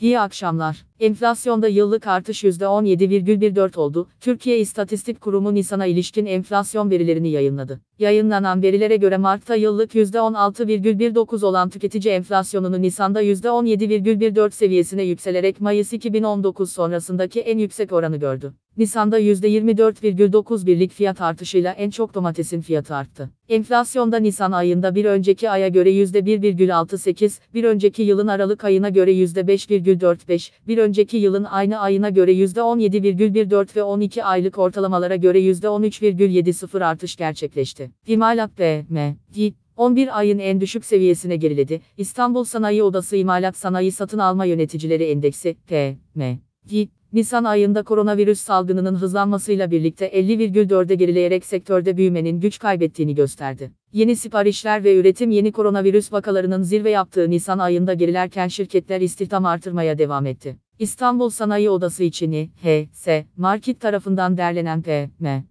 İyi akşamlar. Enflasyonda yıllık artış %17,14 oldu. Türkiye İstatistik Kurumu Nisan'a ilişkin enflasyon verilerini yayınladı. Yayınlanan verilere göre Mart'ta yıllık %16,19 olan tüketici enflasyonunu Nisan'da %17,14 seviyesine yükselerek Mayıs 2019 sonrasındaki en yüksek oranı gördü. Nisan'da %24,9 birlik fiyat artışıyla en çok domatesin fiyatı arttı. Enflasyonda Nisan ayında bir önceki aya göre %1,68, bir önceki yılın Aralık ayına göre %5,45, bir önceki yılın aynı ayına göre %17,14 ve 12 aylık ortalamalara göre %13,70 artış gerçekleşti. İmalat BM, 11 ayın en düşük seviyesine geriledi. İstanbul Sanayi Odası İmalat Sanayi Satın Alma Yöneticileri Endeksi, PM, Nisan ayında koronavirüs salgınının hızlanmasıyla birlikte 50,4'e gerileyerek sektörde büyümenin güç kaybettiğini gösterdi. Yeni siparişler ve üretim yeni koronavirüs vakalarının zirve yaptığı Nisan ayında gerilerken şirketler istihdam artırmaya devam etti. İstanbul Sanayi Odası için HS Market tarafından derlenen PM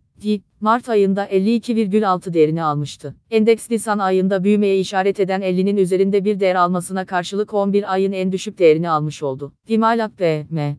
Mart ayında 52,6 değerini almıştı. Endeks Nisan ayında büyümeye işaret eden 50'nin üzerinde bir değer almasına karşılık 11 ayın en düşük değerini almış oldu. İmalat BM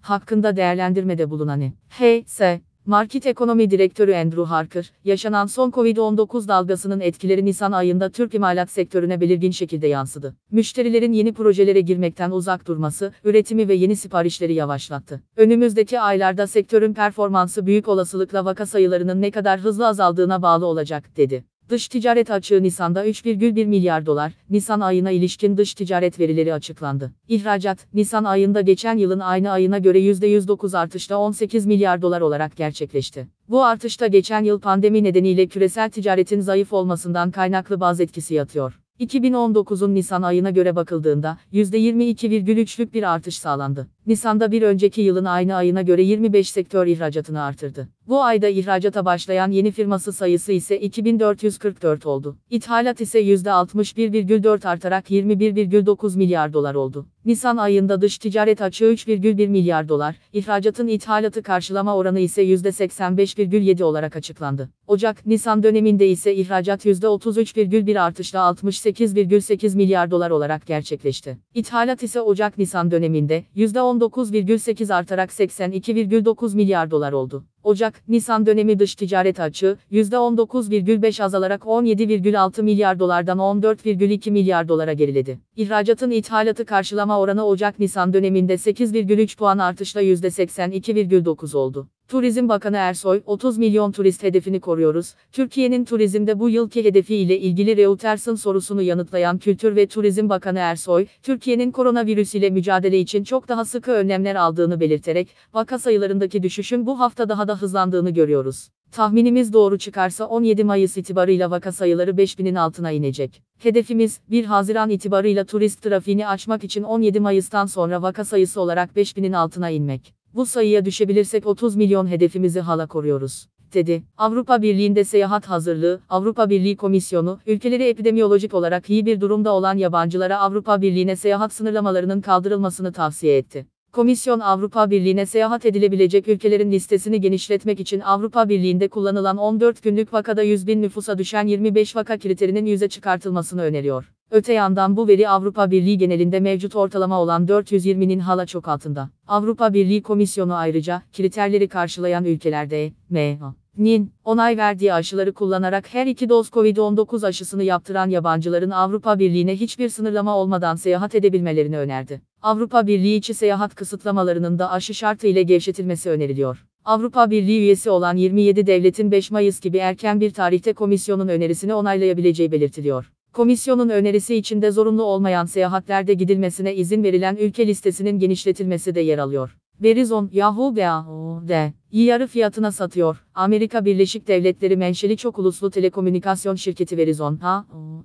hakkında değerlendirmede bulunan HS Market Ekonomi Direktörü Andrew Harker, yaşanan son Covid-19 dalgasının etkileri Nisan ayında Türk imalat sektörüne belirgin şekilde yansıdı. Müşterilerin yeni projelere girmekten uzak durması, üretimi ve yeni siparişleri yavaşlattı. Önümüzdeki aylarda sektörün performansı büyük olasılıkla vaka sayılarının ne kadar hızlı azaldığına bağlı olacak, dedi. Dış ticaret açığı Nisan'da 3,1 milyar dolar, Nisan ayına ilişkin dış ticaret verileri açıklandı. İhracat, Nisan ayında geçen yılın aynı ayına göre %109 artışla 18 milyar dolar olarak gerçekleşti. Bu artışta geçen yıl pandemi nedeniyle küresel ticaretin zayıf olmasından kaynaklı bazı etkisi yatıyor. 2019'un Nisan ayına göre bakıldığında %22,3'lük bir artış sağlandı. Nisan'da bir önceki yılın aynı ayına göre 25 sektör ihracatını artırdı. Bu ayda ihracata başlayan yeni firması sayısı ise 2444 oldu. İthalat ise %61,4 artarak 21,9 milyar dolar oldu. Nisan ayında dış ticaret açığı 3,1 milyar dolar, ihracatın ithalatı karşılama oranı ise %85,7 olarak açıklandı. Ocak-Nisan döneminde ise ihracat %33,1 artışla 68,8 milyar dolar olarak gerçekleşti. İthalat ise Ocak-Nisan döneminde %19,8 artarak 82,9 milyar dolar oldu. Ocak-Nisan dönemi dış ticaret açığı, %19,5 azalarak 17,6 milyar dolardan 14,2 milyar dolara geriledi. İhracatın ithalatı karşılama oranı Ocak-Nisan döneminde 8,3 puan artışla %82,9 oldu. Turizm Bakanı Ersoy, 30 milyon turist hedefini koruyoruz. Türkiye'nin turizmde bu yılki hedefi ile ilgili Reuters'ın sorusunu yanıtlayan Kültür ve Turizm Bakanı Ersoy, Türkiye'nin koronavirüs ile mücadele için çok daha sıkı önlemler aldığını belirterek, vaka sayılarındaki düşüşün bu hafta daha da hızlandığını görüyoruz. Tahminimiz doğru çıkarsa 17 Mayıs itibarıyla vaka sayıları 5000'in altına inecek. Hedefimiz, 1 Haziran itibarıyla turist trafiğini açmak için 17 Mayıs'tan sonra vaka sayısı olarak 5000'in altına inmek. Bu sayıya düşebilirsek 30 milyon hedefimizi hala koruyoruz dedi. Avrupa Birliği'nde seyahat hazırlığı, Avrupa Birliği Komisyonu, ülkeleri epidemiyolojik olarak iyi bir durumda olan yabancılara Avrupa Birliği'ne seyahat sınırlamalarının kaldırılmasını tavsiye etti. Komisyon Avrupa Birliği'ne seyahat edilebilecek ülkelerin listesini genişletmek için Avrupa Birliği'nde kullanılan 14 günlük vakada 100 bin nüfusa düşen 25 vaka kriterinin yüze çıkartılmasını öneriyor. Öte yandan bu veri Avrupa Birliği genelinde mevcut ortalama olan 420'nin hala çok altında. Avrupa Birliği Komisyonu ayrıca, kriterleri karşılayan ülkelerde, M, nin onay verdiği aşıları kullanarak her iki doz COVID-19 aşısını yaptıran yabancıların Avrupa Birliği'ne hiçbir sınırlama olmadan seyahat edebilmelerini önerdi. Avrupa Birliği içi seyahat kısıtlamalarının da aşı şartı ile gevşetilmesi öneriliyor. Avrupa Birliği üyesi olan 27 devletin 5 Mayıs gibi erken bir tarihte komisyonun önerisini onaylayabileceği belirtiliyor. Komisyonun önerisi içinde zorunlu olmayan seyahatlerde gidilmesine izin verilen ülke listesinin genişletilmesi de yer alıyor. Verizon, Yahoo ve yarı fiyatına satıyor. Amerika Birleşik Devletleri menşeli çok uluslu telekomünikasyon şirketi Verizon,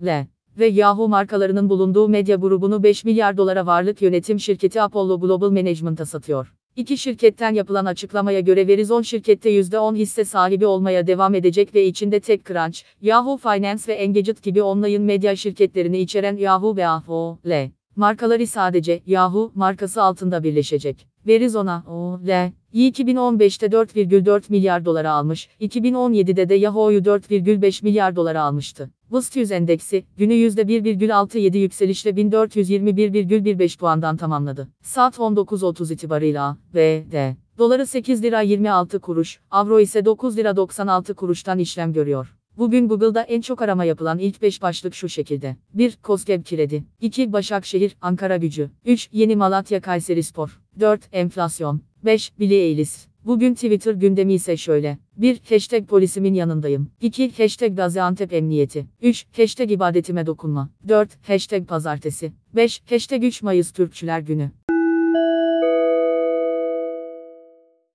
le ve Yahoo markalarının bulunduğu medya grubunu 5 milyar dolara varlık yönetim şirketi Apollo Global Management'a satıyor. İki şirketten yapılan açıklamaya göre Verizon şirkette %10 hisse sahibi olmaya devam edecek ve içinde TechCrunch, Yahoo Finance ve Engadget gibi online medya şirketlerini içeren Yahoo ve Yahoo, L. Markaları sadece Yahoo markası altında birleşecek. Verizona, o, L, 2015'te 4,4 milyar dolara almış, 2017'de de Yahoo'yu 4,5 milyar dolara almıştı. BIST 100 endeksi, günü %1,67 yükselişle 1421,15 puandan tamamladı. Saat 19.30 itibarıyla A, B, D. Doları 8 lira 26 kuruş, avro ise 9 lira 96 kuruştan işlem görüyor. Bugün Google'da en çok arama yapılan ilk 5 başlık şu şekilde. 1. Koskeb Kredi. 2. Başakşehir, Ankara Gücü. 3. Yeni Malatya Kayseri Spor. 4. Enflasyon. 5. Billie Eilish. Bugün Twitter gündemi ise şöyle. 1. Hashtag polisimin yanındayım. 2. Hashtag Gaziantep Emniyeti. 3. Hashtag ibadetime dokunma. 4. Hashtag pazartesi. 5. Hashtag 3 Mayıs Türkçüler Günü.